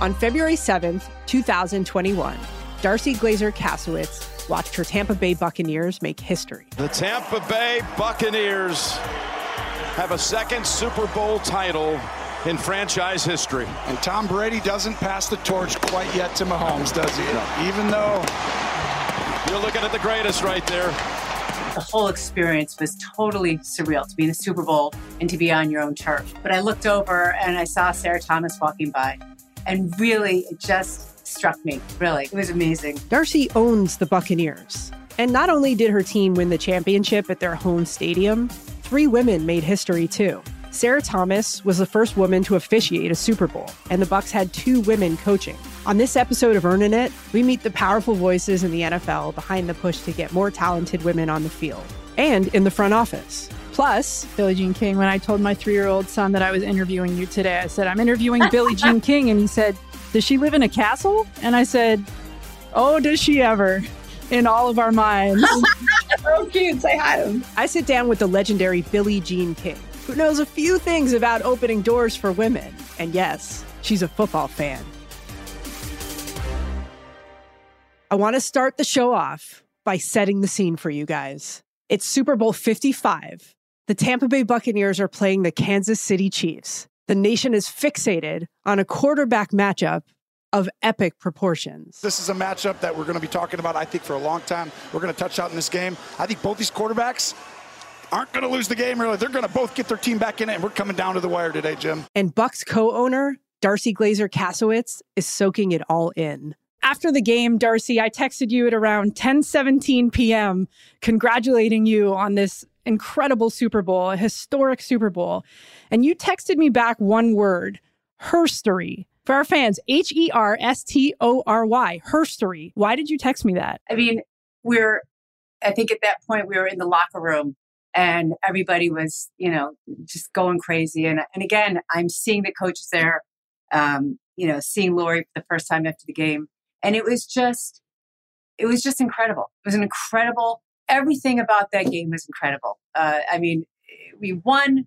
On February 7th, 2021, Darcie Glazer Kassewitz watched her Tampa Bay Buccaneers make history. The Tampa Bay Buccaneers have a second Super Bowl title in franchise history. And Tom Brady doesn't pass the torch quite yet to Mahomes, does he? Even though you're looking at the greatest right there. The whole experience was totally surreal to be in the Super Bowl and to be on your own turf. But I looked over and I saw Sarah Thomas walking by, and really, it just struck me. Really, it was amazing. Darcie owns the Buccaneers. And not only did her team win the championship at their home stadium, three women made history too. Sarah Thomas was the first woman to officiate a Super Bowl, and the Bucks had two women coaching. On this episode of Earnin' It, we meet the powerful voices in the NFL behind the push to get more talented women on the field and in the front office. Plus, Billie Jean King, when I told my three year old son that I was interviewing you today, I said, I'm interviewing Billie Jean King. And he said, Does she live in a castle? And I said, Oh, does she ever? In all of our minds. oh, cute. Say hi to him. I sit down with the legendary Billie Jean King, who knows a few things about opening doors for women. And yes, she's a football fan. I want to start the show off by setting the scene for you guys. It's Super Bowl 55. The Tampa Bay Buccaneers are playing the Kansas City Chiefs. The nation is fixated on a quarterback matchup of epic proportions. This is a matchup that we're going to be talking about, I think, for a long time. We're going to touch out in this game. I think both these quarterbacks aren't going to lose the game, really. They're going to both get their team back in it, and we're coming down to the wire today, Jim. And Buck's co owner Darcie Glazer Kassewitz is soaking it all in after the game, Darcie, I texted you at around 10:17 p.m. congratulating you on this incredible Super Bowl, a historic Super Bowl. And you texted me back one word, herstory. For our fans, H E R S T O R Y, herstory. Why did you text me that? I mean, we're I think at that point we were in the locker room and everybody was, you know, just going crazy. And and again, I'm seeing the coaches there, um, you know, seeing Lori for the first time after the game and it was just, it was just incredible. It was an incredible, everything about that game was incredible. Uh, I mean, we won,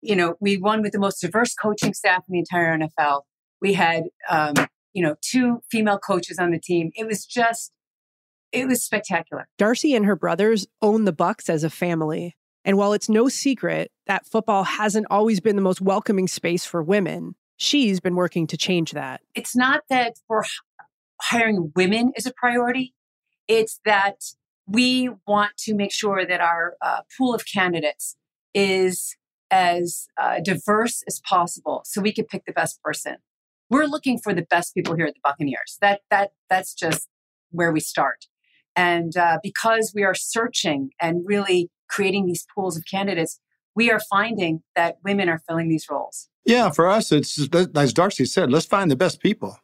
you know, we won with the most diverse coaching staff in the entire NFL. We had, um, you know, two female coaches on the team. It was just, it was spectacular. Darcie and her brothers own the Bucks as a family. And while it's no secret that football hasn't always been the most welcoming space for women, she's been working to change that. It's not that we're hiring women is a priority. It's that we want to make sure that our uh, pool of candidates is as uh, diverse as possible so we can pick the best person. We're looking for the best people here at the Buccaneers. That that that's just where we start. And uh, because we are searching and really creating these pools of candidates, we are finding that women are filling these roles. Yeah, for us, it's as Darcie said, let's find the best people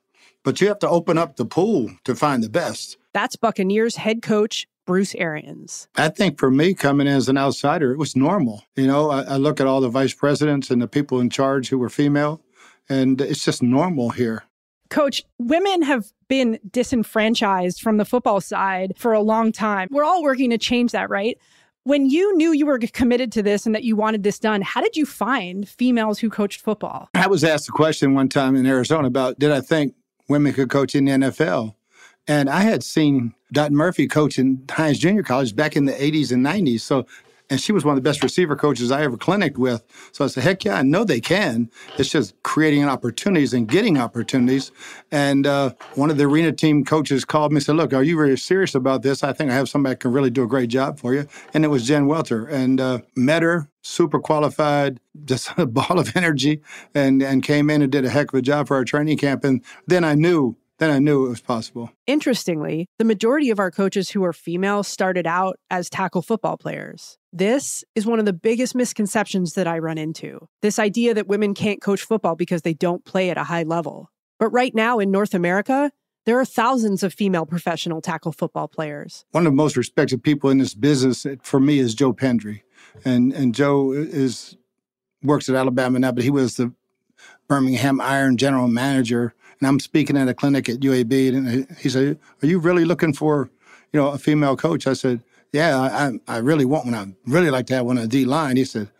but you have to open up the pool to find the best. That's Buccaneers head coach Bruce Arians. I think for me, coming in as an outsider, it was normal. You know, I, I look at all the vice presidents and the people in charge who were female, and it's just normal here. Coach, women have been disenfranchised from the football side for a long time. We're all working to change that, right? When you knew you were committed to this and that you wanted this done, how did you find females who coached football? I was asked a question one time in Arizona about did I think women could coach in the NFL? And I had seen Dot Murphy coach in Hinds Junior College back in the 80s and 90s. So and she was one of the best receiver coaches I ever cliniced with. So I said, heck yeah, I know they can. It's just creating opportunities and getting opportunities. And uh, one of the arena team coaches called me and said, look, are you really serious about this? I think I have somebody that can really do a great job for you. And it was Jen Welter. And uh, met her, super qualified, just a ball of energy, and, and came in and did a heck of a job for our training camp. And then I knew then I knew it was possible. Interestingly, the majority of our coaches who are female started out as tackle football players. This is one of the biggest misconceptions that I run into this idea that women can't coach football because they don't play at a high level. But right now in North America, there are thousands of female professional tackle football players. One of the most respected people in this business eh, for me is Joe Pendry. And, and Joe is works at Alabama now, but he was the Birmingham Iron general manager and I'm speaking at a clinic at UAB, and he said, "Are you really looking for, you know, a female coach?" I said, "Yeah, I, I really want one. I really like to have one on D line." He said,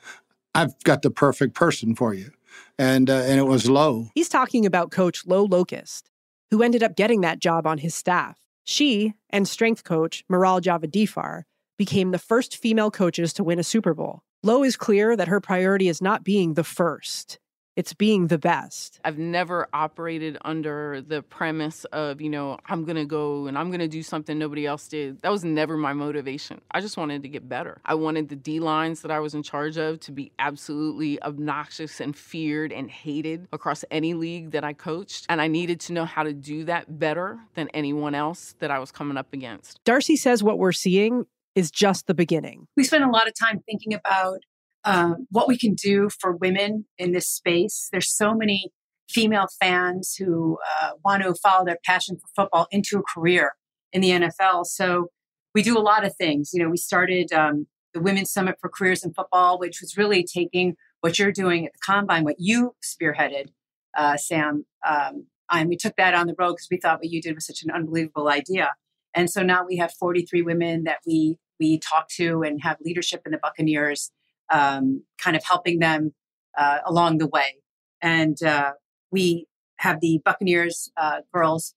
"I've got the perfect person for you," and uh, and it was Lo. He's talking about Coach Lo Locust, who ended up getting that job on his staff. She and strength coach Maral Javadifar became the first female coaches to win a Super Bowl. Lo is clear that her priority is not being the first. It's being the best. I've never operated under the premise of, you know, I'm going to go and I'm going to do something nobody else did. That was never my motivation. I just wanted to get better. I wanted the D lines that I was in charge of to be absolutely obnoxious and feared and hated across any league that I coached. And I needed to know how to do that better than anyone else that I was coming up against. Darcie says what we're seeing is just the beginning. We spent a lot of time thinking about um, what we can do for women in this space. There's so many female fans who uh, want to follow their passion for football into a career in the NFL. So we do a lot of things. You know, we started um, the Women's Summit for Careers in Football, which was really taking what you're doing at the combine, what you spearheaded, uh, Sam. Um, and we took that on the road because we thought what you did was such an unbelievable idea. And so now we have 43 women that we we talk to and have leadership in the Buccaneers um, kind of helping them uh, along the way. And uh, we have the Buccaneers uh, Girls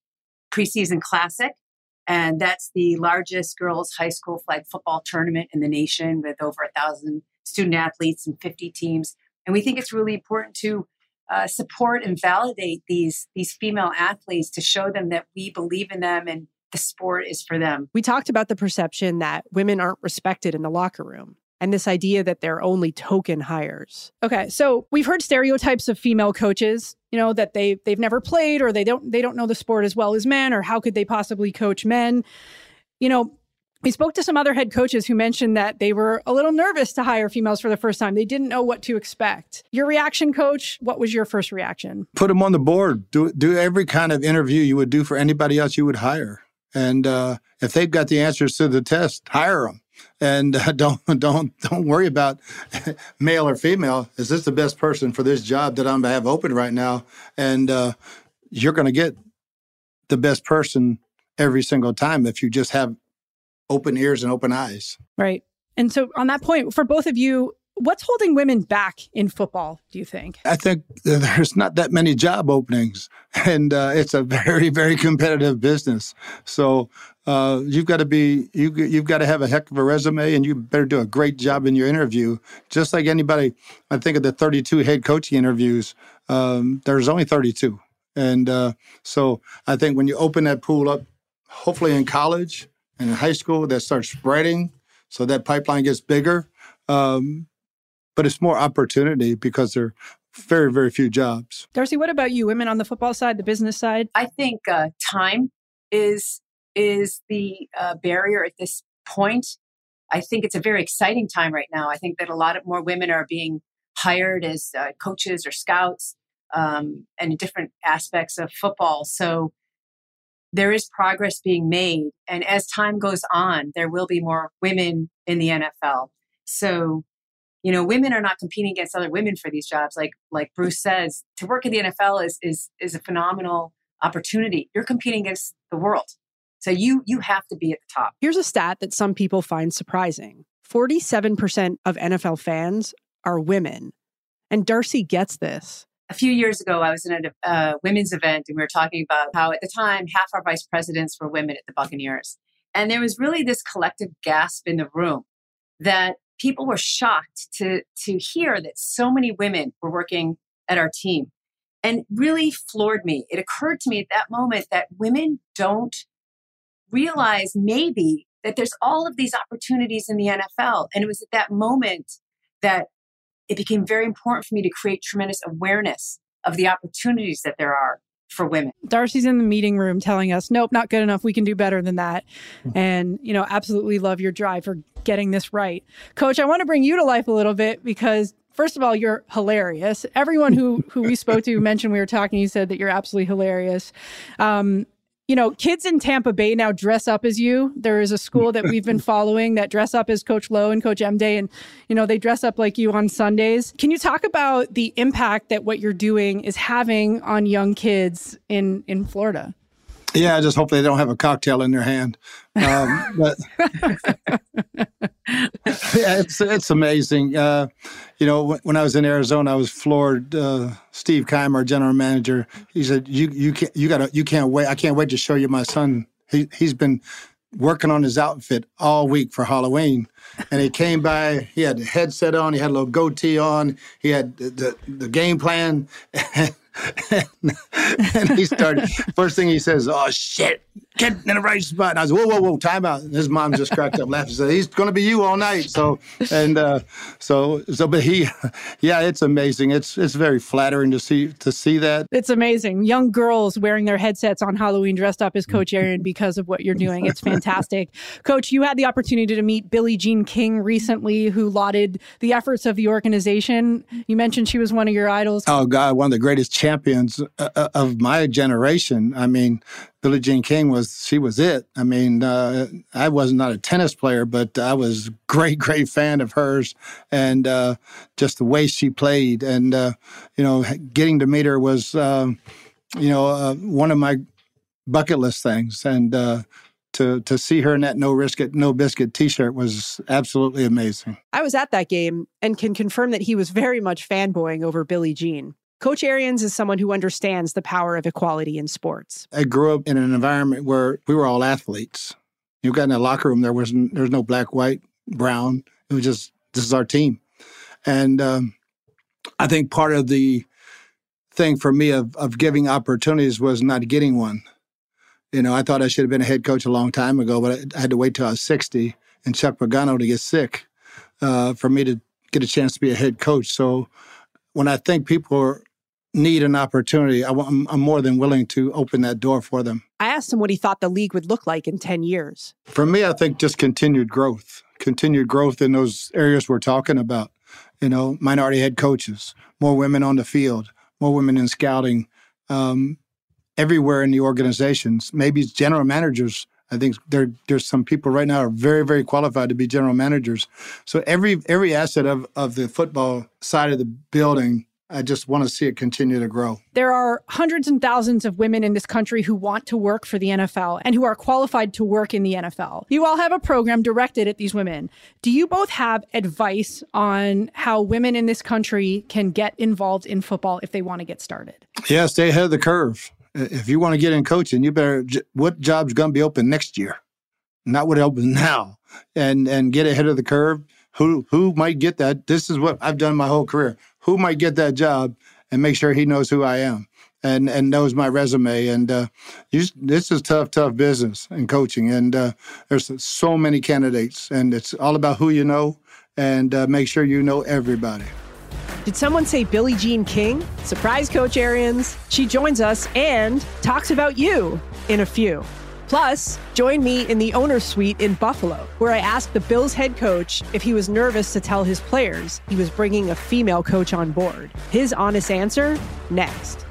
Preseason Classic, and that's the largest girls high school flag football tournament in the nation with over a thousand student athletes and 50 teams. And we think it's really important to uh, support and validate these these female athletes to show them that we believe in them and the sport is for them. We talked about the perception that women aren't respected in the locker room and this idea that they're only token hires. Okay, so we've heard stereotypes of female coaches, you know, that they they've never played or they don't they don't know the sport as well as men or how could they possibly coach men? You know, we spoke to some other head coaches who mentioned that they were a little nervous to hire females for the first time. They didn't know what to expect. Your reaction, coach, what was your first reaction? Put them on the board. Do do every kind of interview you would do for anybody else you would hire. And uh, if they've got the answers to the test, hire them and uh, don't don't don't worry about male or female. Is this the best person for this job that I'm to have open right now? And uh, you're going to get the best person every single time if you just have open ears and open eyes. Right. And so on that point, for both of you, what's holding women back in football, do you think? I think there's not that many job openings, and uh, it's a very, very competitive business. So uh, you've got to be you you've got to have a heck of a resume, and you better do a great job in your interview. Just like anybody, I think of the 32 head coaching interviews. Um, there's only 32, and uh, so I think when you open that pool up, hopefully in college and in high school, that starts spreading, so that pipeline gets bigger. Um, but it's more opportunity because there are very very few jobs. Darcie, what about you? Women on the football side, the business side? I think uh, time is is the uh, barrier at this point. I think it's a very exciting time right now. I think that a lot of more women are being hired as uh, coaches or scouts um, and in different aspects of football. So there is progress being made. And as time goes on, there will be more women in the NFL. So you know, women are not competing against other women for these jobs. Like like Bruce says, to work in the NFL is is is a phenomenal opportunity. You're competing against the world. So you you have to be at the top. Here's a stat that some people find surprising. 47% of NFL fans are women. And Darcie gets this. A few years ago, I was in a uh, women's event and we were talking about how at the time half our vice presidents were women at the Buccaneers. And there was really this collective gasp in the room that people were shocked to, to hear that so many women were working at our team and really floored me. It occurred to me at that moment that women don't realize maybe that there's all of these opportunities in the NFL. And it was at that moment that it became very important for me to create tremendous awareness of the opportunities that there are for women. Darcie's in the meeting room telling us, nope, not good enough. We can do better than that. Hmm. And, you know, absolutely love your drive for getting this right. Coach, I want to bring you to life a little bit because first of all, you're hilarious. Everyone who who we spoke to mentioned we were talking, you said that you're absolutely hilarious. Um, you know, kids in Tampa Bay now dress up as you. There is a school that we've been following that dress up as Coach Lo and Coach Day, and you know they dress up like you on Sundays. Can you talk about the impact that what you're doing is having on young kids in in Florida? Yeah, I just hope they don't have a cocktail in their hand. Um, but yeah, it's it's amazing. Uh, you know, when I was in Arizona, I was floored. Uh, Steve Keimer, general manager, he said, "You you can't you gotta you can't wait. I can't wait to show you my son. He he's been working on his outfit all week for Halloween." And he came by. He had the headset on. He had a little goatee on. He had the the, the game plan. and he started. First thing he says, "Oh shit, get in the right spot." And I was, "Whoa, whoa, whoa, time out!" And his mom just cracked up laughing. Said, "He's going to be you all night." So, and uh, so, so, but he, yeah, it's amazing. It's it's very flattering to see to see that. It's amazing. Young girls wearing their headsets on Halloween, dressed up as Coach Aaron because of what you're doing. It's fantastic, Coach. You had the opportunity to meet Billie Jean King recently, who lauded the efforts of the organization. You mentioned she was one of your idols. Oh God, one of the greatest champions uh, uh, of my generation. I mean, Billie Jean King was she was it. I mean, uh, I was not a tennis player, but I was great, great fan of hers, and uh, just the way she played, and uh, you know, getting to meet her was, um, you know, uh, one of my bucket list things, and to to see her in that no risk it no biscuit t-shirt was absolutely amazing. I was at that game and can confirm that he was very much fanboying over Billie Jean. Coach Arians is someone who understands the power of equality in sports. I grew up in an environment where we were all athletes. You got in a locker room, there was there was no black, white, brown. It was just this is our team, and um, I think part of the thing for me of of giving opportunities was not getting one. You know, I thought I should have been a head coach a long time ago, but I had to wait till I was sixty and Chuck Pagano to get sick uh, for me to get a chance to be a head coach. So when I think people are need an opportunity, I, am more than willing to open that door for them. I asked him what he thought the league would look like in 10 years. For me, I think just continued growth, continued growth in those areas we're talking about. You know, minority head coaches, more women on the field, more women in scouting, um, everywhere in the organizations. Maybe general managers. I think there, there's some people right now are very, very qualified to be general managers. So every every asset of, of the football side of the building I just want to see it continue to grow. There are hundreds and thousands of women in this country who want to work for the NFL and who are qualified to work in the NFL. You all have a program directed at these women. Do you both have advice on how women in this country can get involved in football if they want to get started? Yeah, stay ahead of the curve. If you want to get in coaching, you better what job's going to be open next year, not what opens now, and and get ahead of the curve. Who who might get that? This is what I've done my whole career who might get that job and make sure he knows who I am and and knows my resume. And uh, you, this is tough, tough business in coaching. And uh, there's so many candidates, and it's all about who you know and uh, make sure you know everybody. Did someone say Billie Jean King? Surprise, Coach Arians. She joins us and talks about you in a few. Plus, join me in the owner's suite in Buffalo, where I asked the Bills head coach if he was nervous to tell his players he was bringing a female coach on board. His honest answer next.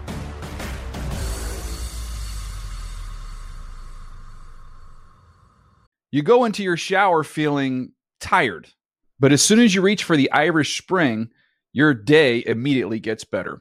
You go into your shower feeling tired, But as soon as you reach for the Irish Spring, your day immediately gets better.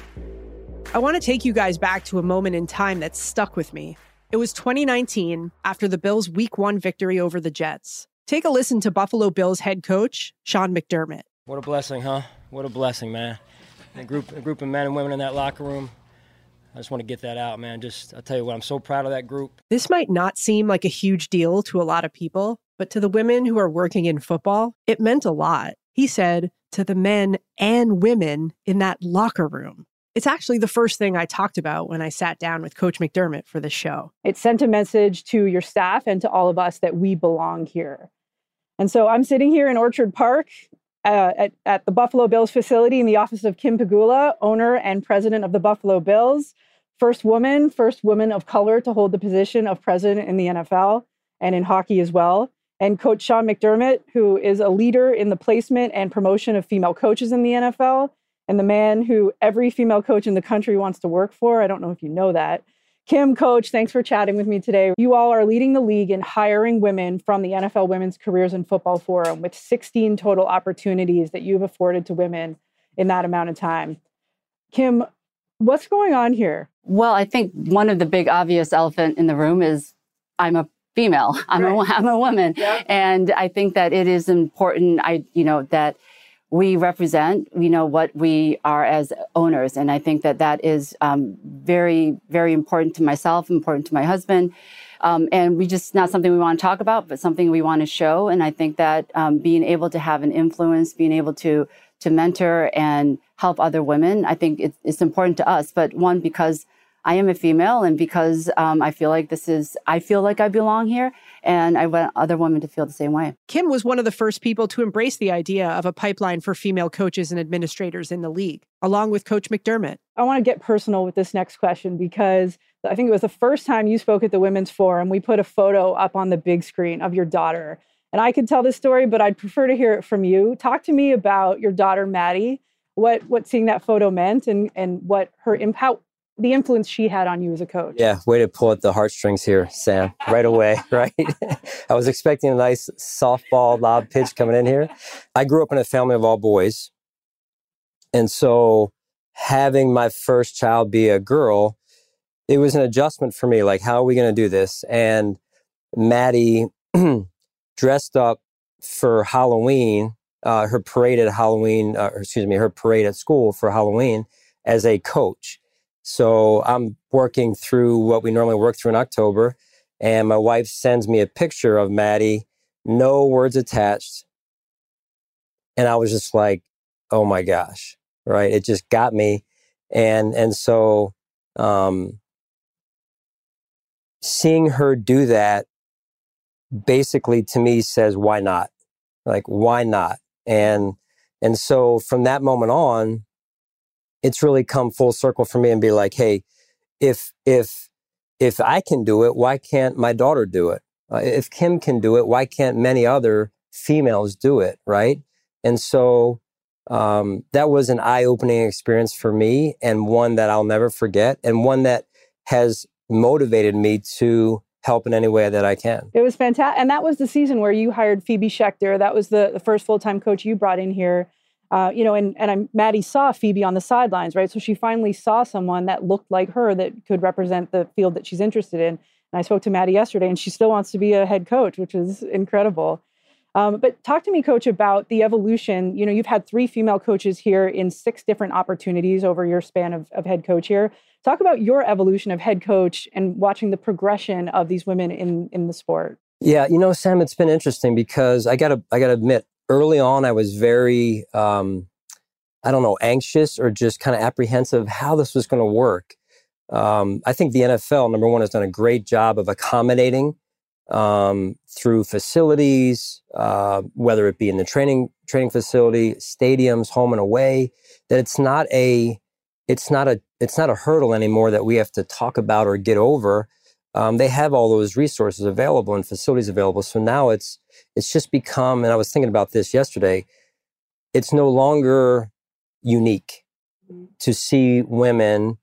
I want to take you guys back to a moment in time that stuck with me. It was 2019 after the Bills' week one victory over the Jets. Take a listen to Buffalo Bills head coach Sean McDermott. What a blessing, huh? What a blessing, man. A group, a group of men and women in that locker room. I just want to get that out, man. Just, I'll tell you what, I'm so proud of that group. This might not seem like a huge deal to a lot of people, but to the women who are working in football, it meant a lot. He said to the men and women in that locker room. It's actually the first thing I talked about when I sat down with Coach McDermott for the show. It sent a message to your staff and to all of us that we belong here. And so I'm sitting here in Orchard Park uh, at, at the Buffalo Bills facility in the office of Kim Pegula, owner and president of the Buffalo Bills, first woman, first woman of color to hold the position of president in the NFL and in hockey as well. And Coach Sean McDermott, who is a leader in the placement and promotion of female coaches in the NFL and the man who every female coach in the country wants to work for. I don't know if you know that. Kim, coach, thanks for chatting with me today. You all are leading the league in hiring women from the NFL Women's Careers in Football Forum with 16 total opportunities that you've afforded to women in that amount of time. Kim, what's going on here? Well, I think one of the big obvious elephant in the room is I'm a female. I'm, right. a, I'm a woman. Yep. And I think that it is important, I, you know, that we represent, you know, what we are as owners. And I think that that is um, very, very important to myself, important to my husband. Um, and we just not something we want to talk about, but something we want to show. And I think that um, being able to have an influence, being able to to mentor and help other women, I think it's, it's important to us. But one because I am a female, and because um, I feel like this is, I feel like I belong here, and I want other women to feel the same way. Kim was one of the first people to embrace the idea of a pipeline for female coaches and administrators in the league, along with Coach McDermott. I want to get personal with this next question because I think it was the first time you spoke at the Women's Forum. We put a photo up on the big screen of your daughter. And I could tell this story, but I'd prefer to hear it from you. Talk to me about your daughter, Maddie, what, what seeing that photo meant and, and what her impact, the influence she had on you as a coach. Yeah, way to pull at the heartstrings here, Sam, right away, right? I was expecting a nice softball lob pitch coming in here. I grew up in a family of all boys. And so having my first child be a girl, it was an adjustment for me. Like, how are we going to do this? And Maddie dressed up for Halloween, uh, her parade at Halloween, uh, excuse me, her parade at school for Halloween as a coach. So I'm working through what we normally work through in October. And my wife sends me a picture of Maddie, no words attached. And I was just like, oh my gosh, right? It just got me. And, and so, um, seeing her do that basically to me says, why not? Like, why not? And, and so from that moment on, it's really come full circle for me and be like, hey, if if if I can do it, why can't my daughter do it? Uh, if Kim can do it, why can't many other females do it? Right? And so um, that was an eye-opening experience for me, and one that I'll never forget, and one that has motivated me to help in any way that I can. It was fantastic. And that was the season where you hired Phoebe Schechter. That was the, the first full time coach you brought in here. Uh, you know, and, and I'm, Maddie saw Phoebe on the sidelines, right? So she finally saw someone that looked like her that could represent the field that she's interested in. And I spoke to Maddie yesterday, and she still wants to be a head coach, which is incredible. Um, but talk to me, coach, about the evolution. You know, you've had three female coaches here in six different opportunities over your span of, of head coach here. Talk about your evolution of head coach and watching the progression of these women in in the sport. Yeah, you know, Sam, it's been interesting because I gotta I gotta admit, early on, I was very, um, I don't know, anxious or just kind of apprehensive how this was going to work. Um, I think the NFL, number one, has done a great job of accommodating um, through facilities, uh, whether it be in the training training facility, stadiums, home and away. That it's not a it's not a it's not a hurdle anymore that we have to talk about or get over. Um, they have all those resources available and facilities available. So now it's it's just become, and I was thinking about this yesterday, it's no longer unique mm-hmm. to see women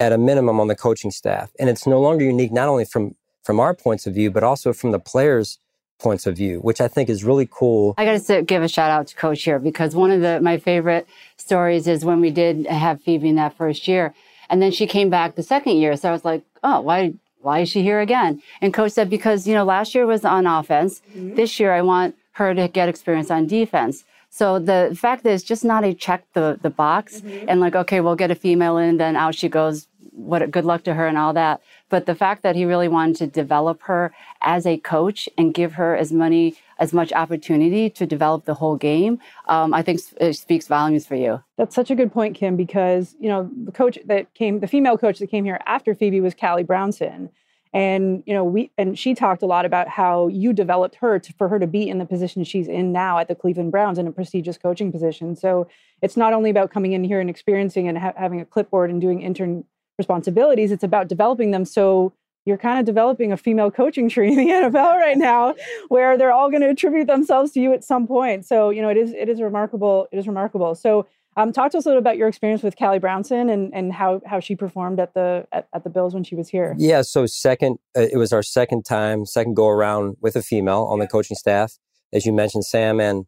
at a minimum on the coaching staff. And it's no longer unique, not only from, from our points of view, but also from the players' points of view, which I think is really cool. I got to give a shout out to Coach here because one of the my favorite stories is when we did have Phoebe in that first year, and then she came back the second year. So I was like, oh, why why is she here again? And coach said, because, you know, last year was on offense. Mm-hmm. This year I want her to get experience on defense. So the fact is just not a check the, the box mm-hmm. and like, okay, we'll get a female in, then out she goes. What good luck to her and all that. But the fact that he really wanted to develop her as a coach and give her as many as much opportunity to develop the whole game, um, I think it speaks volumes for you. That's such a good point, Kim, because you know the coach that came, the female coach that came here after Phoebe was Callie Brownson, and you know we and she talked a lot about how you developed her to, for her to be in the position she's in now at the Cleveland Browns in a prestigious coaching position. So it's not only about coming in here and experiencing and ha- having a clipboard and doing intern responsibilities. It's about developing them. So you're kind of developing a female coaching tree in the NFL right now, where they're all going to attribute themselves to you at some point. So you know it is it is remarkable. It is remarkable. So um, talk to us a little about your experience with Callie Brownson and, and how, how she performed at the at, at the Bills when she was here. Yeah, so second, uh, it was our second time, second go around with a female on the coaching staff, as you mentioned, Sam, and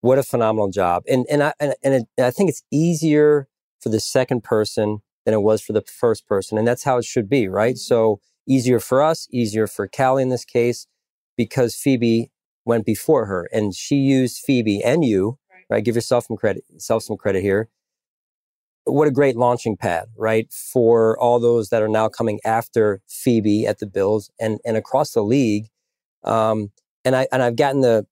what a phenomenal job. And and I and, and, it, and I think it's easier for the second person than it was for the first person, and that's how it should be, right? Mm-hmm. So easier for us, easier for Callie in this case, because Phoebe went before her, and she used Phoebe and you right? Give yourself some credit, self some credit here. What a great launching pad, right? For all those that are now coming after Phoebe at the Bills and, and across the league. Um, and I, and I've gotten the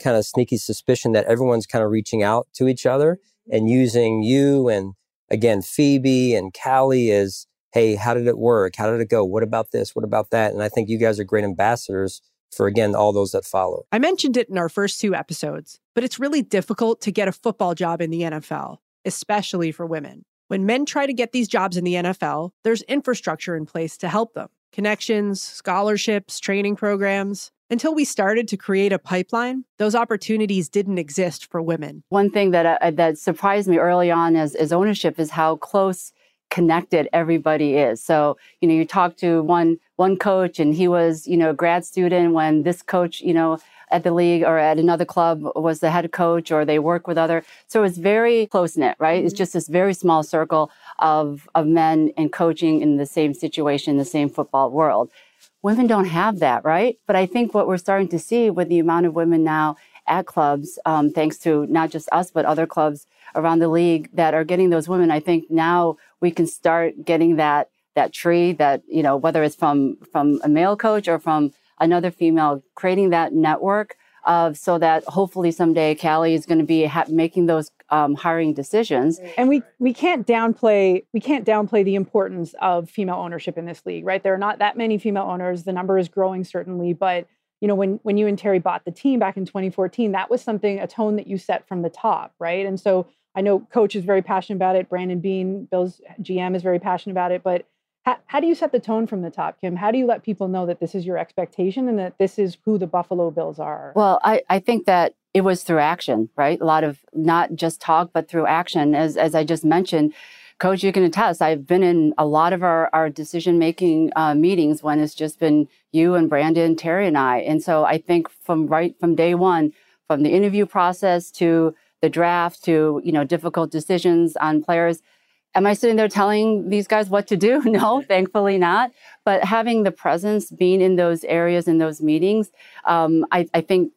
kind of sneaky suspicion that everyone's kind of reaching out to each other and using you and again, Phoebe and Callie is, hey, how did it work? How did it go? What about this? What about that? And I think you guys are great ambassadors for again all those that follow. I mentioned it in our first two episodes, but it's really difficult to get a football job in the NFL, especially for women. When men try to get these jobs in the NFL, there's infrastructure in place to help them connections, scholarships, training programs. Until we started to create a pipeline, those opportunities didn't exist for women. One thing that uh, that surprised me early on as, as ownership is how close connected everybody is. So, you know, you talk to one one coach and he was, you know, a grad student when this coach, you know, at the league or at another club was the head coach or they work with other. So it's very close knit, right? Mm-hmm. It's just this very small circle of of men and coaching in the same situation, the same football world. Women don't have that, right? But I think what we're starting to see with the amount of women now at clubs, um, thanks to not just us, but other clubs around the league that are getting those women. I think now we can start getting that that tree that you know whether it's from from a male coach or from another female, creating that network of so that hopefully someday Callie is going to be ha- making those um, hiring decisions. And we we can't downplay we can't downplay the importance of female ownership in this league, right? There are not that many female owners. The number is growing certainly, but you know when when you and Terry bought the team back in 2014, that was something a tone that you set from the top, right? And so I know coach is very passionate about it. Brandon Beane, Bill's GM, is very passionate about it. But how, how do you set the tone from the top, Kim? How do you let people know that this is your expectation and that this is who the Buffalo Bills are? Well, I, I think that it was through action, right? A lot of not just talk, but through action. As, as I just mentioned, Coach, you can attest. I've been in a lot of our, our decision making uh, meetings when it's just been you and Brandon, Terry, and I. And so I think from right from day one, from the interview process to the draft to you know difficult decisions on players, am I sitting there telling these guys what to do? No, thankfully not. But having the presence, being in those areas in those meetings, um, I, I think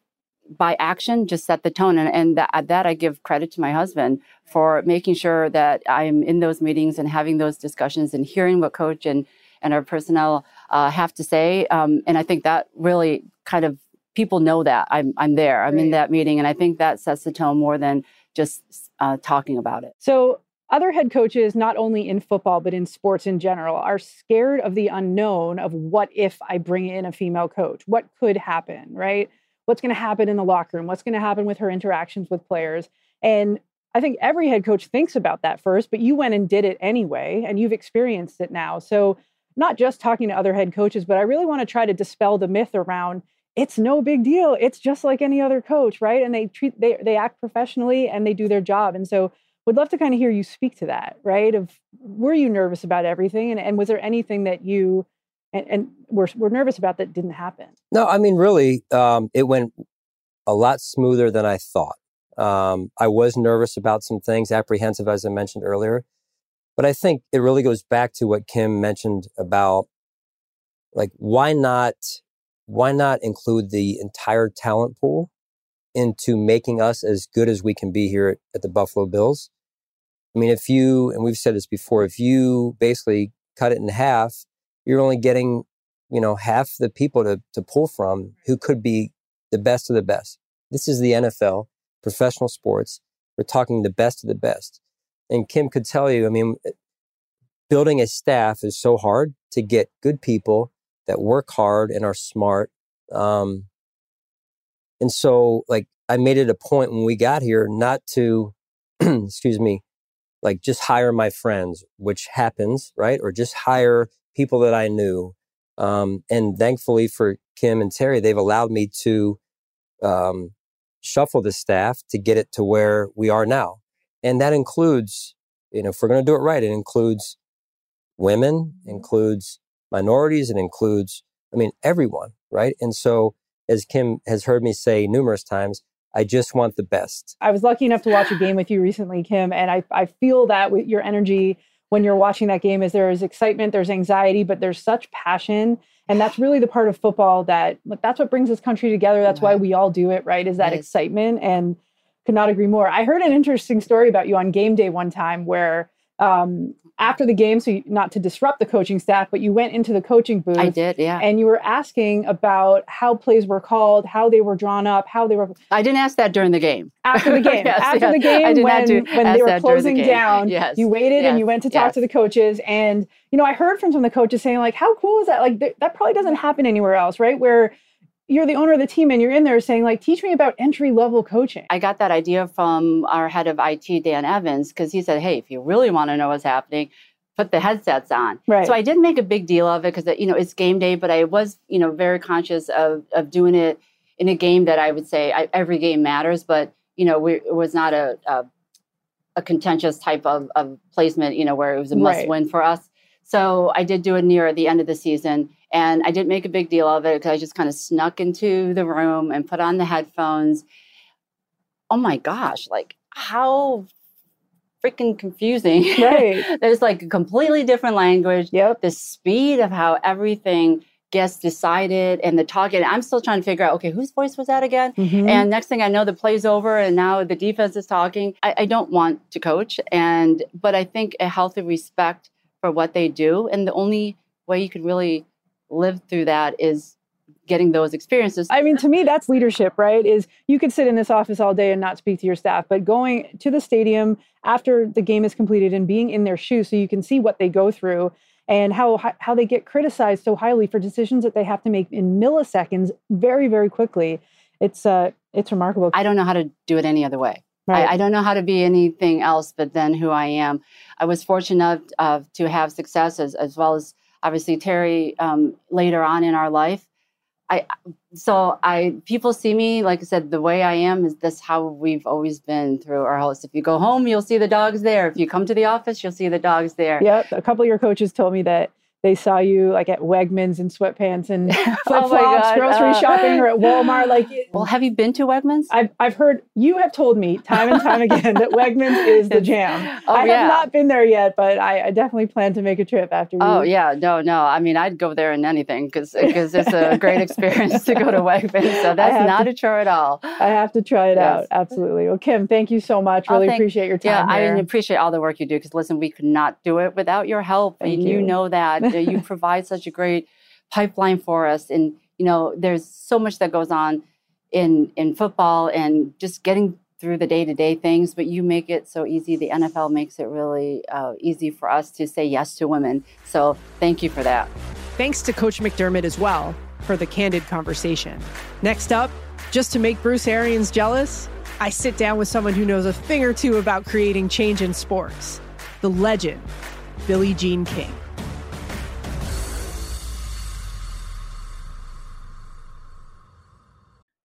by action just set the tone and, and that, that i give credit to my husband for making sure that i'm in those meetings and having those discussions and hearing what coach and, and our personnel uh, have to say um, and i think that really kind of people know that i'm, I'm there i'm right. in that meeting and i think that sets the tone more than just uh, talking about it so other head coaches not only in football but in sports in general are scared of the unknown of what if i bring in a female coach what could happen right what's going to happen in the locker room, what's going to happen with her interactions with players. And I think every head coach thinks about that first, but you went and did it anyway, and you've experienced it now. So, not just talking to other head coaches, but I really want to try to dispel the myth around it's no big deal. It's just like any other coach, right? And they treat they they act professionally and they do their job. And so would love to kind of hear you speak to that, right? Of were you nervous about everything? And, and was there anything that you and, and we're, we're nervous about that didn't happen. No, I mean, really, um, it went a lot smoother than I thought. Um, I was nervous about some things, apprehensive, as I mentioned earlier. But I think it really goes back to what Kim mentioned about like, why not, why not include the entire talent pool into making us as good as we can be here at, at the Buffalo Bills? I mean, if you, and we've said this before, if you basically cut it in half you're only getting, you know, half the people to, to pull from who could be the best of the best. This is the NFL, professional sports. We're talking the best of the best. And Kim could tell you, I mean, building a staff is so hard to get good people that work hard and are smart. Um, and so, like, I made it a point when we got here not to, excuse me, like just hire my friends, which happens, right? Or just hire people that I knew. Um, and thankfully for Kim and Terry, they've allowed me to um, shuffle the staff to get it to where we are now. And that includes, you know, if we're going to do it right, it includes women, mm-hmm. includes minorities, it includes, I mean, everyone, right? And so, as Kim has heard me say numerous times, I just want the best. I was lucky enough to watch a game with you recently, Kim, and I, I feel that with your energy when you're watching that game is there is excitement, there's anxiety, but there's such passion. And that's really the part of football that that's what brings this country together. That's right. why we all do it, right? Is that excitement and could not agree more. I heard an interesting story about you on game day one time where um, after the game, so you, not to disrupt the coaching staff, but you went into the coaching booth. I did, yeah. And you were asking about how plays were called, how they were drawn up, how they were. I didn't ask that during the game. After the game, yes, after yes. the game, when, when they were closing the down, yes. you waited yes. and you went to talk to the coaches. And you know, I heard from some of the coaches saying like, "How cool is that? Like, th- that probably doesn't happen anywhere else, right? Where you're the owner of the team and you're in there saying like teach me about entry level coaching. I got that idea from our head of it dan evans because he said hey if you really want to know what's happening put the headsets on. Right. So i didn't make a big deal of it because you know it's game day but i was you know very conscious of of doing it in a game that i would say I, every game matters but you know we, it was not a, a, a contentious type of, of placement you know where it was a must right. win for us. So i did do it near the end of the season and I didn't make a big deal of it because I just kind of snuck into the room and put on the headphones. Oh my gosh, like how freaking confusing. Right. There's like a completely different language. Yep. The speed of how everything gets decided and the talking. I'm still trying to figure out, okay, whose voice was that again? Mm-hmm. And next thing I know, the play's over and now the defense is talking. I, I don't want to coach. And but I think a healthy respect for what they do. And the only way you can really live through that is getting those experiences. I mean, to me, that's leadership, right? Is you could sit in this office all day and not speak to your staff, but going to the stadium after the game is completed and being in their shoes so you can see what they go through and how how they get criticized so highly for decisions that they have to make in milliseconds very very quickly. It's uh it's remarkable. I don't know how to do it any other way. Right. I, I, don't know how to be anything else but then who I am. I was fortunate enough uh, to have success as, as well as obviously Terry um, later on in our life. I so I people see me like I said the way I am is this how we've always been through our house. If you go home, you'll see the dogs there. If you come to the office, you'll see the dogs there. Yep. A couple of your coaches told me that they saw you like at Wegmans in sweatpants and flip Oh flops, my God. grocery Uh, shopping, or at Walmart. Like, well, have you been to Wegmans? I've I've heard you have told me time and time again that Wegmans is the jam. Oh, I yeah. have not been there yet, but I, I definitely plan to make a trip after. Oh you. yeah, no, no. I mean, I'd go there in anything because because it's a great experience to go to Wegmans. So that's not to- a chore at all. I have to try it Yes. out. Absolutely. Well, Kim, thank you so much. Oh, Really thank- appreciate your time. Yeah, time. I appreciate all the work you do because listen, we could not do it without your help, Thank and you. you. know that you provide such a great pipeline for us. And you know, there's so much that goes on in in football and just getting through the day to day things, but you make it so easy. The NFL makes it really uh, easy for us to say yes to women. So thank you for that. Thanks to Coach McDermott as well for the candid conversation. Next up, just to make Bruce Arians jealous, I sit down with someone who knows a thing or two about creating change in sports the legend, Billie Jean King.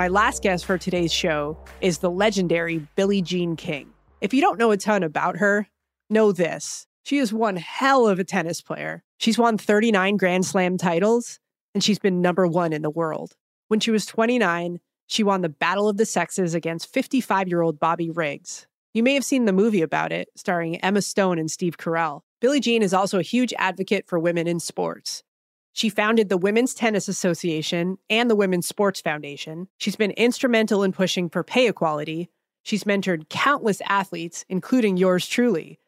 My last guest for today's show is the legendary Billie Jean King. If you don't know a ton about her, know this. She is one hell of a tennis player. She's won 39 Grand Slam titles, and she's been number one in the world. When she was 29, she won the Battle of the Sexes against 55 year old Bobby Riggs. You may have seen the movie about it, starring Emma Stone and Steve Carell. Billie Jean is also a huge advocate for women in sports. She founded the Women's Tennis Association and the Women's Sports Foundation. She's been instrumental in pushing for pay equality. She's mentored countless athletes, including yours truly.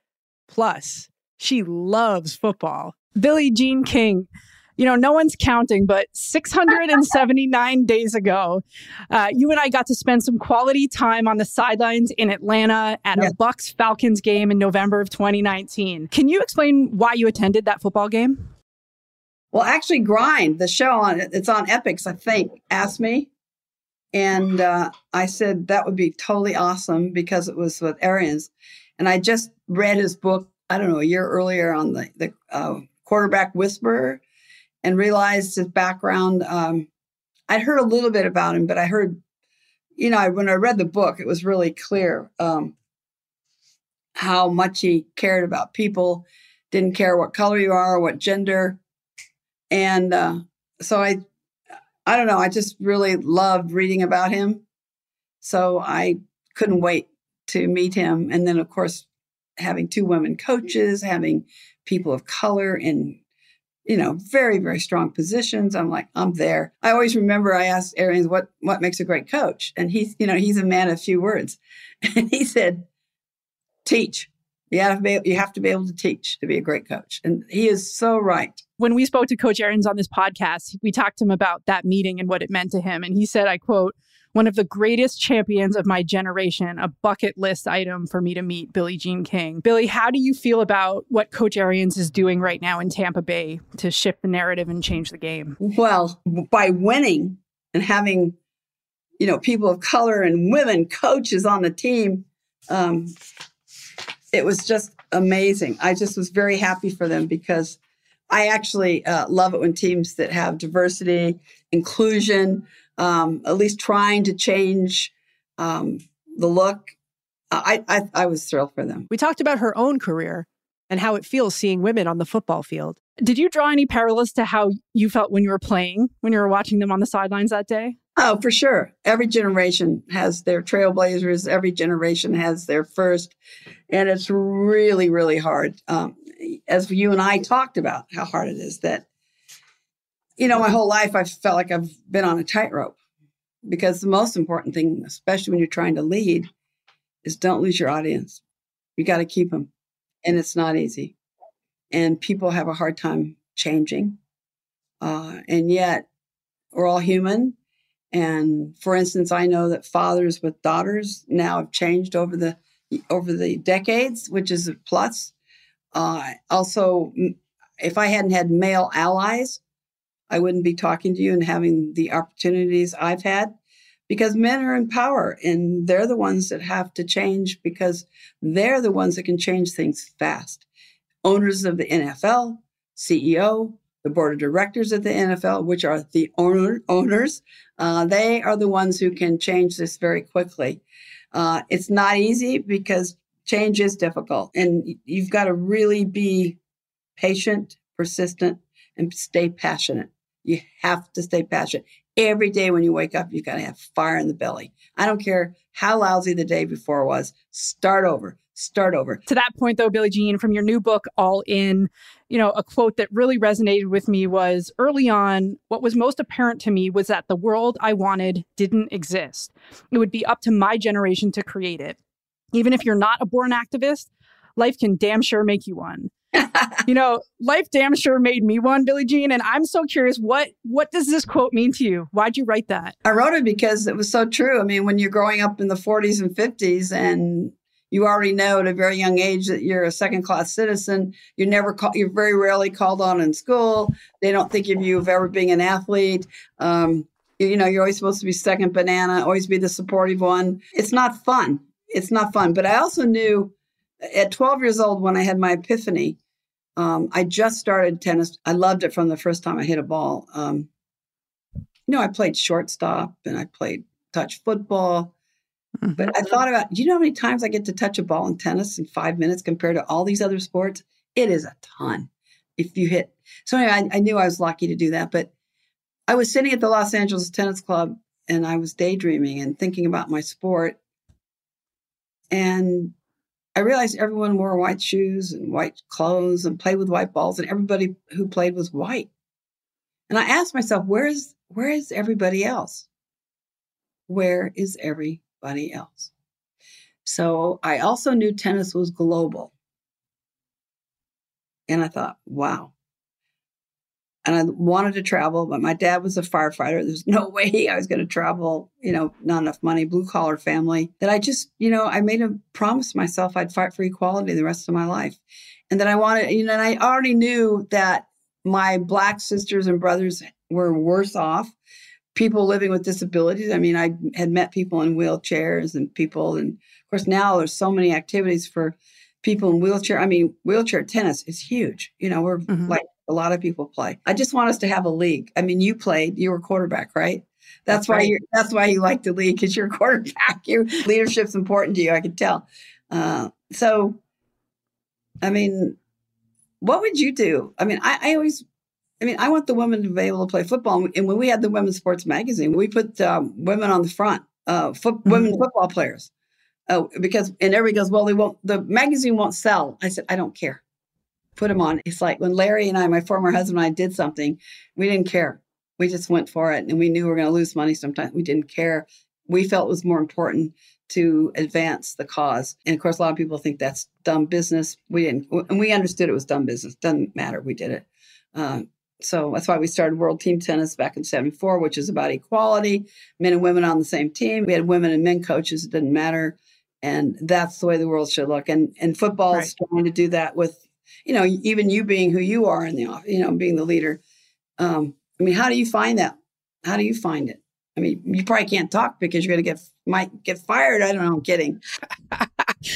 Plus, she loves football. Billie Jean King. You know, no one's counting, but 679 days ago, uh, you and I got to spend some quality time on the sidelines in Atlanta at a Bucs Falcons game in November of 2019. Can you explain why you attended that football game? Well, actually, Grind, the show on it's on Epix, I think, asked me. And uh, I said that would be totally awesome because it was with Arians. And I just read his book, I don't know, a year earlier on the, the uh, quarterback whisperer and realized his background. Um, I'd heard a little bit about him, but I heard, you know, when I read the book, it was really clear um, how much he cared about people, didn't care what color you are, what gender and uh, so I, I don't know. I just really loved reading about him, so I couldn't wait to meet him. And then, of course, having two women coaches, having people of color in, you know, very very strong positions. I'm like, I'm there. I always remember I asked Arians what what makes a great coach, and he's you know he's a man of few words, and he said, teach. You have, to be, you have to be able to teach to be a great coach. And he is so right. When we spoke to Coach Arians on this podcast, we talked to him about that meeting and what it meant to him. And he said, I quote, one of the greatest champions of my generation, a bucket list item for me to meet Billie Jean King. Billie, how do you feel about what Coach Arians is doing right now in Tampa Bay to shift the narrative and change the game? Well, by winning and having, you know, people of color and women coaches on the team, um, it was just amazing. I just was very happy for them because I actually uh, love it when teams that have diversity, inclusion, um, at least trying to change um, the look. I, I, I was thrilled for them. We talked about her own career and how it feels seeing women on the football field. Did you draw any parallels to how you felt when you were playing, when you were watching them on the sidelines that day? Oh, for sure. Every generation has their trailblazers. Every generation has their first. And it's really, really hard. Um, as you and I talked about how hard it is that, you know, my whole life I've felt like I've been on a tightrope because the most important thing, especially when you're trying to lead, is don't lose your audience. You got to keep them. And it's not easy. And people have a hard time changing. Uh, and yet, we're all human. And for instance, I know that fathers with daughters now have changed over the over the decades, which is a plus. Uh, also, if I hadn't had male allies, I wouldn't be talking to you and having the opportunities I've had because men are in power and they're the ones that have to change because they're the ones that can change things fast. Owners of the NFL, CEO, the board of directors of the NFL, which are the owner, owners, uh, they are the ones who can change this very quickly. Uh, it's not easy because change is difficult and you've got to really be patient, persistent, and stay passionate. You have to stay passionate. Every day when you wake up, you've got to have fire in the belly. I don't care how lousy the day before was. Start over. Start over. To that point, though, Billie Jean, from your new book, All In, you know, a quote that really resonated with me was early on, what was most apparent to me was that the world I wanted didn't exist. It would be up to my generation to create it. Even if you're not a born activist, life can damn sure make you one. you know, life damn sure made me one, Billie Jean, and I'm so curious what what does this quote mean to you? Why'd you write that? I wrote it because it was so true. I mean, when you're growing up in the 40s and 50s and you already know at a very young age that you're a second class citizen. You're never call, you're very rarely called on in school. They don't think of you of ever being an athlete. Um, you, you know, you're always supposed to be second banana, always be the supportive one. It's not fun. It's not fun. But I also knew at 12 years old when I had my epiphany um, I just started tennis. I loved it from the first time I hit a ball. Um, you know, I played shortstop and I played touch football. Mm-hmm. But I thought about, do you know how many times I get to touch a ball in tennis in five minutes compared to all these other sports? It is a ton if you hit. So anyway, I, I knew I was lucky to do that. But I was sitting at the Los Angeles Tennis Club and I was daydreaming and thinking about my sport. And I realized everyone wore white shoes and white clothes and played with white balls, and everybody who played was white. And I asked myself, where is where is everybody else? Where is everybody else? So I also knew tennis was global. And I thought, wow, and I wanted to travel, but my dad was a firefighter. There's no way I was going to travel, you know, not enough money, blue collar family. That I just, you know, I made a promise myself I'd fight for equality the rest of my life. And that I wanted, you know, and I already knew that my black sisters and brothers were worse off. People living with disabilities. I mean, I had met people in wheelchairs and people, and of course, now there's so many activities for people in wheelchair. I mean, wheelchair tennis is huge. You know, we're mm-hmm. like a lot of people play. I just want us to have a league. I mean, you played, you were quarterback, right? That's, that's why right. you that's why you like the league because you're quarterback. Your leadership's important to you. I can tell. Uh, so, I mean, what would you do? I mean, I, I, always, I mean, I want the women to be able to play football. And when we had the Women's Sports Magazine, we put um, women on the front, uh, fo- mm-hmm. women football players. Oh, because and everybody goes, well, they won't. The magazine won't sell. I said, I don't care put them on. It's like when Larry and I, my former husband and I did something, we didn't care. We just went for it and we knew we were going to lose money sometimes. We didn't care. We felt it was more important to advance the cause. And of course, a lot of people think that's dumb business. We didn't, and we understood it was dumb business. Doesn't matter. We did it. Uh, so that's why we started World Team Tennis back in 74, which is about equality, men and women on the same team. We had women and men coaches. It didn't matter. And that's the way the world should look. And, and football right. is trying to do that with you know, even you being who you are in the office, you know, being the leader. Um, I mean, how do you find that? How do you find it? I mean, you probably can't talk because you're going to get might get fired. I don't know. I'm kidding.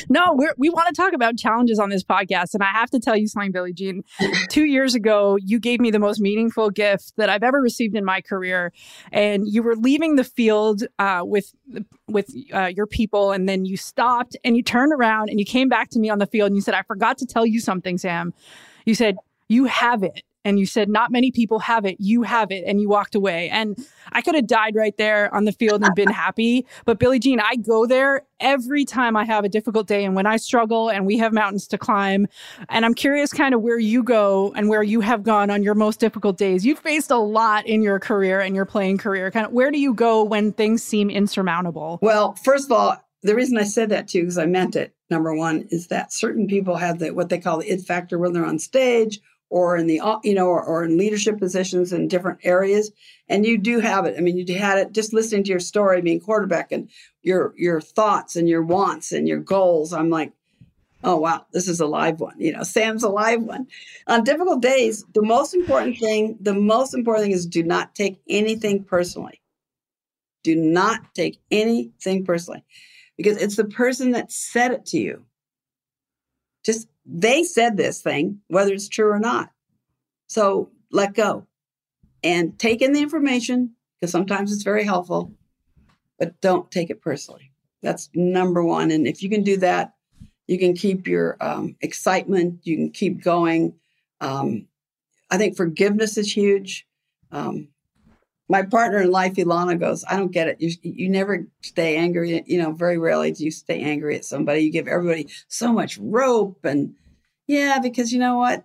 no, we're, we want to talk about challenges on this podcast. And I have to tell you something, Billie Jean. Two years ago, you gave me the most meaningful gift that I've ever received in my career. And you were leaving the field uh, with, with uh, your people. And then you stopped and you turned around and you came back to me on the field and you said, I forgot to tell you something, Sam. You said, You have it and you said not many people have it. You have it. And you walked away. And i could have died right there on the field and been happy. But billie jean i go there every time i have a difficult day and when i struggle and we have mountains to climb. And i'm curious kind of where you go and where you have gone on your most difficult days. You've faced a lot in your career and your playing career. Kind of where do you go when things seem insurmountable? Well first of all the reason i said that too because i meant it number one is that certain people have the what they call the it factor when they're on stage or in the you know or, or, in leadership positions in different areas and you do have it. I mean you had it just listening to your story being quarterback and your your thoughts and your wants and your goals i'm like oh wow this is a live one you know sam's a live one. On difficult days the most important thing the most important thing is do not take anything personally. Do not take anything personally because it's the person that said it to you just they said this thing, whether it's true or not. So let go and take in the information because sometimes it's very helpful, but don't take it personally. That's number one. And if you can do that, you can keep your um, excitement, you can keep going. Um, I think forgiveness is huge. Um, my partner in life, Ilana, goes, I don't get it. You, you never stay angry. You know, very rarely do you stay angry at somebody. You give everybody so much rope. And yeah, because you know what?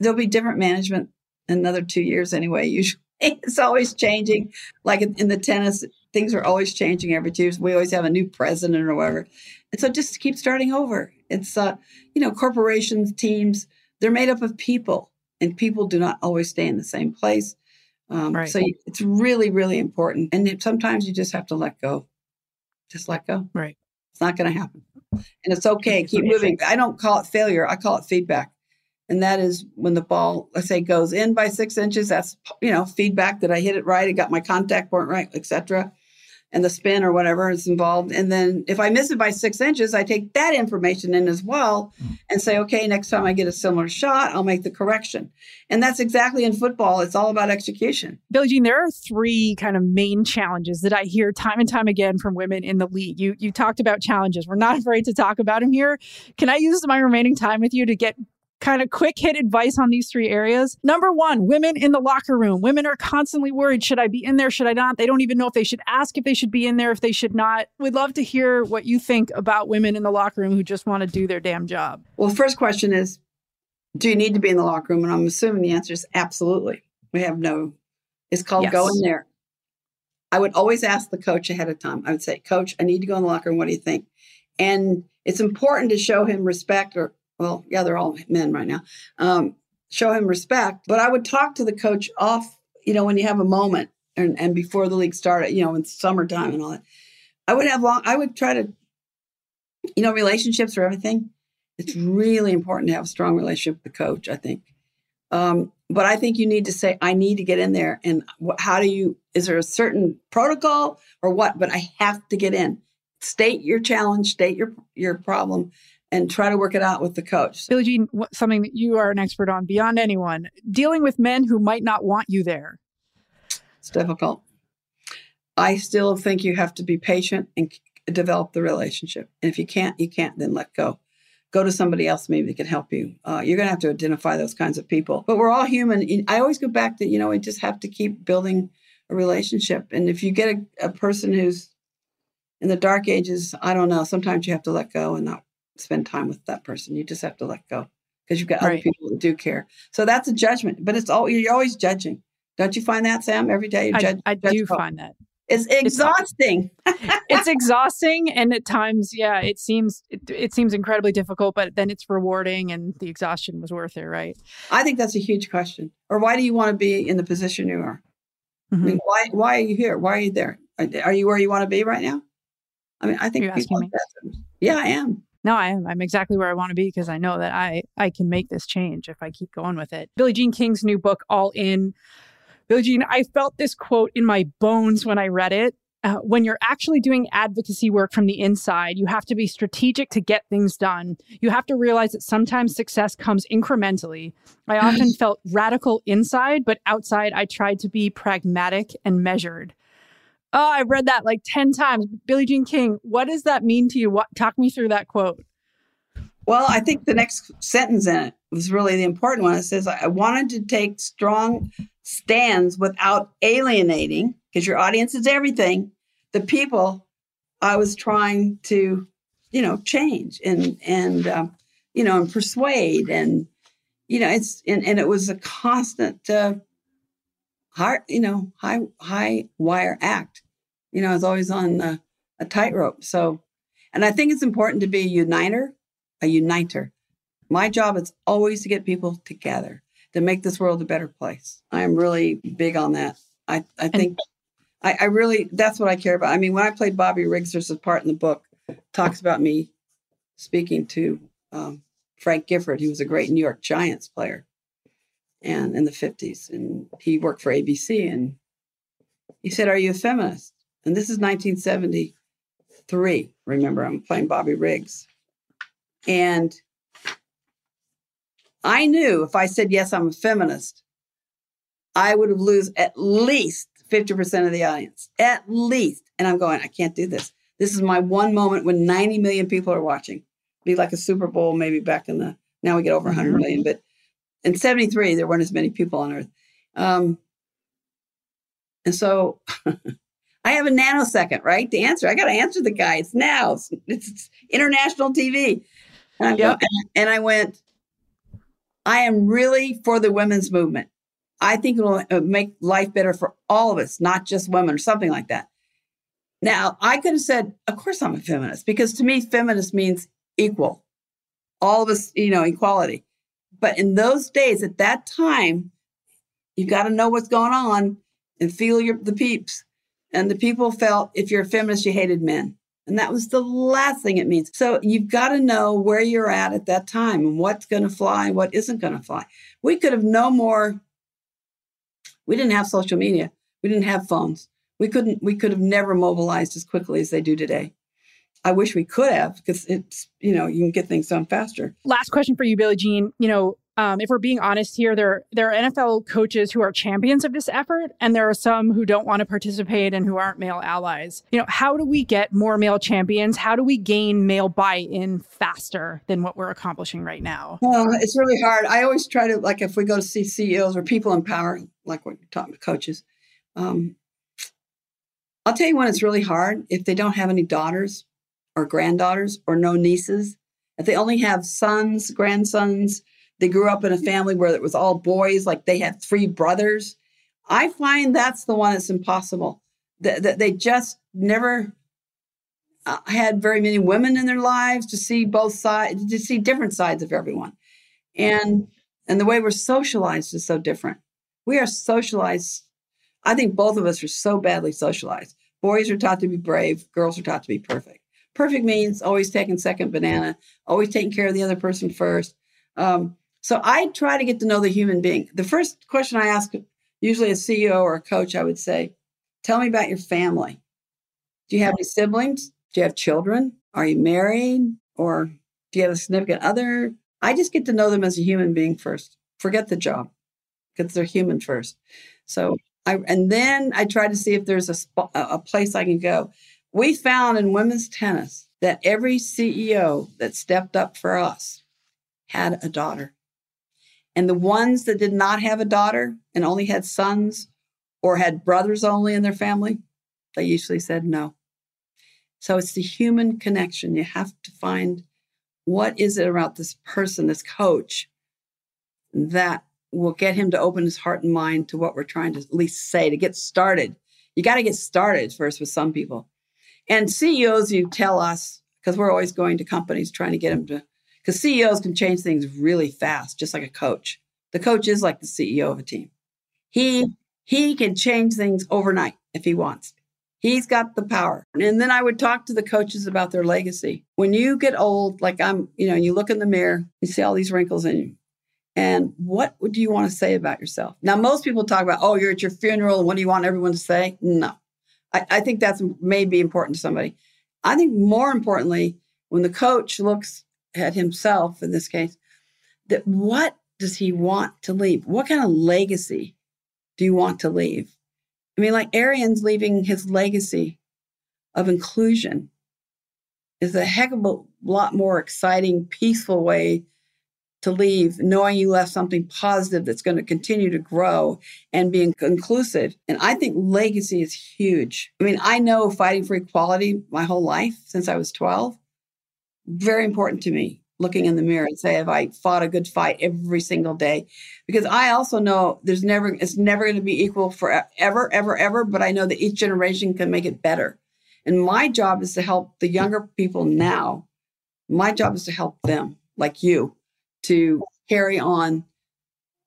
There'll be different management another two years anyway. Usually it's always changing. Like in, the tennis, things are always changing every two years. We always have a new president or whatever. And so just keep starting over. It's, uh, you know, corporations, teams, they're made up of people and people do not always stay in the same place um, right. So it's really, really important. And it, sometimes you just have to let go. Just let go. Right. It's not going to happen. And it's okay. Keep moving. I don't call it failure. I call it feedback. And that is when the ball, let's say, goes in by six inches. That's you know feedback that I hit it right. I got my contact point right, etc and the spin or whatever is involved. And then if I miss it by six inches, I take that information in as well hmm. and say, okay, next time I get a similar shot, I'll make the correction. And that's exactly in football. It's all about execution. Billie Jean, there are three kind of main challenges that I hear time and time again from women in the league. You you talked about challenges. We're not afraid to talk about them here. Can I use my remaining time with you to get kind of quick hit advice on these three areas. Number one, women in the locker room. Women are constantly worried should I be in there? Should I not? They don't even know if they should ask if they should be in there, if they should not. We'd love to hear what you think about women in the locker room who just want to do their damn job. Well, first question is Do you need to be in the locker room? And I'm assuming the answer is absolutely. We have no, it's called yes. go in there. I would always ask the coach ahead of time. I would say, Coach, I need to go in the locker room. What do you think? And it's important to show him respect or well, yeah, they're all men right now. Um, show him respect. But I would talk to the coach off, you know, when you have a moment and, and before the league started, you know, in summertime and all that. I would have long, I would try to, you know, relationships are everything. It's really important to have a strong relationship with the coach, I think. Um, but I think you need to say, I need to get in there. And how do you, is there a certain protocol or what? But I have to get in. State your challenge, state your, your problem, and try to work it out with the coach. Billie Jean, something that you are an expert on beyond anyone, dealing with men who might not want you there. It's difficult. I still think you have to be patient and develop the relationship. And if you can't, you can't, then let go. Go to somebody else, maybe that can help you. Uh, you're going to have to identify those kinds of people. But we're all human. I always go back to, you know, we just have to keep building a relationship. And if you get a, a person who's in the dark ages, I don't know, sometimes you have to let go and not spend time with that person. You just have to let go because you've got right. other people that do care. So that's a judgment, but it's all you're always judging. Don't you find that, Sam? Every day you judge. I, I judge do find that. It's exhausting. It's, it's, exhausting, and at times, yeah, it seems it, it, seems incredibly difficult. But then it's rewarding, and the exhaustion was worth it, right? I think that's a huge question. Or why do you want to be in the position you are? Mm-hmm. I mean, mm-hmm. why why are you here? Why are you there? Are, you where you want to be right now? I mean, I think You're asking me. Yeah, I am. No, I am. I'm exactly where I want to be because I know that I I can make this change if I keep going with it. Billie Jean King's new book, All In. Billie Jean, I felt this quote in my bones when I read it. uh, when you're actually doing advocacy work from the inside, you have to be strategic to get things done. You have to realize that sometimes success comes incrementally. I often felt radical inside, but outside, I tried to be pragmatic and measured. Oh, I've read that like 10 times. Billie Jean King, what does that mean to you? What, talk me through that quote. Well, I think the next sentence in it was really the important one. It says, I wanted to take strong stands without alienating, because your audience is everything, the people I was trying to, you know, change and, and, um, you know, and persuade. And, you know, it's, and, and it was a constant, uh, high, you know, high, high wire act. You know, I was always on a, a tightrope. So, and I think it's important to be a uniter a uniter. My job is always to get people together to make this world a better place. I'm really big on that. I, I think I, I, really that's what I care about. I mean, when I played Bobby Riggs, there's a part in the book talks about me speaking to um, Frank Gifford. He was a great New York Giants player, and in the 50s, and he worked for ABC. And he said, "Are you a feminist?" And this is 1973. Remember, I'm playing Bobby Riggs. And I knew if I said, yes, I'm a feminist, I would have lose at least 50% of the audience, at least. And I'm going, I can't do this. This is my one moment when 90 million people are watching. Be like a Super Bowl, maybe back in the, now we get over 100 mm-hmm. but in 73, there weren't as many people on earth. Um, and so I have a nanosecond, right? To answer, I got to answer the guy. It's now, it's, it's international TV. And I, yep. and I went, I am really for the women's movement. I think it will uh, make life better for all of us, not just women or something like that. Now, I could have said, of course I'm a feminist, because to me, feminist means equal, all of us, you know, equality. But in those days, at that time, you've got to know what's going on and feel your the peeps. And the people felt if you're a feminist, you hated men. And that was the last thing it means. So you've got to know where you're at at that time and what's going to fly and what isn't going to fly. We could have no more. We didn't have social media. We didn't have phones. We couldn't. We could have never mobilized as quickly as they do today. I wish we could have because it's you know you can get things done faster. Last question for you, Billie Jean. You know, um, if we're being honest here, there there are NFL coaches who are champions of this effort, and there are some who don't want to participate and who aren't male allies. You know, how do we get more male champions? How do we gain male buy-in faster than what we're accomplishing right now? Well, it's really hard. I always try to like if we go to see CEOs or people in power, like what you're talking to coaches. Um, I'll tell you when it's really hard if they don't have any daughters or granddaughters or no nieces. If they only have sons, grandsons, they grew up in a family where it was all boys, like they had three brothers. I find that's the one that's impossible. That, that they just never uh, had very many women in their lives to see both sides, to see different sides of everyone. And and the way we're socialized is so different. We are socialized. I think both of us are so badly socialized. Boys are taught to be brave, girls are taught to be perfect. Perfect means always taking second banana, always taking care of the other person first. Um, so I try to get to know the human being. The first question I ask, usually a CEO or a coach, I would say, Tell me about your family. Do you have any siblings? Do you have children? Are you married? Or do you have a significant other? I just get to know them as a human being first. Forget the job because they're human first. So I, and then I try to see if there's a, a place I can go. We found in women's tennis that every CEO that stepped up for us had a daughter. And the ones that did not have a daughter and only had sons or had brothers only in their family, they usually said no. So it's the human connection. You have to find what is it about this person, this coach, that will get him to open his heart and mind to what we're trying to at least say to get started. You got to get started first with some people. And CEOs, you tell us, because we're always going to companies trying to get them to because CEOs can change things really fast, just like a coach. The coach is like the CEO of a team. He he can change things overnight if he wants. He's got the power. And then I would talk to the coaches about their legacy. When you get old, like I'm, you know, you look in the mirror, you see all these wrinkles in you. And what do you want to say about yourself? Now, most people talk about, oh, you're at your funeral. What do you want everyone to say? No. I, I think that's may be important to somebody. I think more importantly, when the coach looks at himself in this case, that what does he want to leave? What kind of legacy do you want to leave? I mean, like Arian's leaving his legacy of inclusion is a heck of a lot more exciting, peaceful way to leave, knowing you left something positive that's going to continue to grow and be inclusive. And I think legacy is huge. I mean, I know fighting for equality my whole life since I was 12. Very important to me looking in the mirror and say, have I fought a good fight every single day? Because I also know there's never, it's never going to be equal for ever, ever, ever. But I know that each generation can make it better. And my job is to help the younger people now. My job is to help them, like you, to carry on.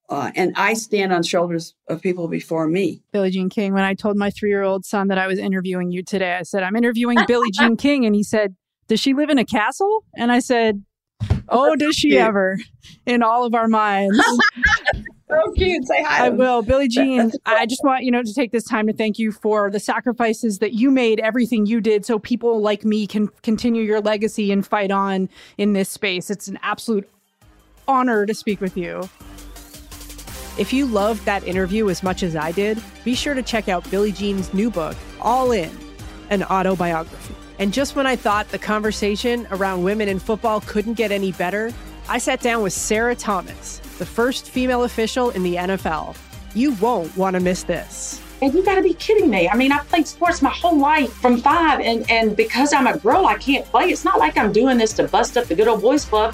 Uh, and I stand on shoulders of people before me. Billie Jean King, when I told my three year old son that I was interviewing you today, I said, I'm interviewing Billie Jean King. And he said, Does she live in a castle? And I said, Oh, does she ever? In all of our minds. so cute. Say hi. I will. Billie Jean, I just want, you know, to take this time to thank you for the sacrifices that you made, everything you did so people like me can continue your legacy and fight on in this space. It's an absolute honor to speak with you. If you loved that interview as much as I did, be sure to check out Billie Jean's new book, All In, an autobiography. And just when I thought the conversation around women in football couldn't get any better, I sat down with Sarah Thomas, the first female official in the NFL. You won't want to miss this. And you got to be kidding me. I mean, I've played sports my whole life from five, and, and because I'm a girl, I can't play. It's not like I'm doing this to bust up the good old boys club.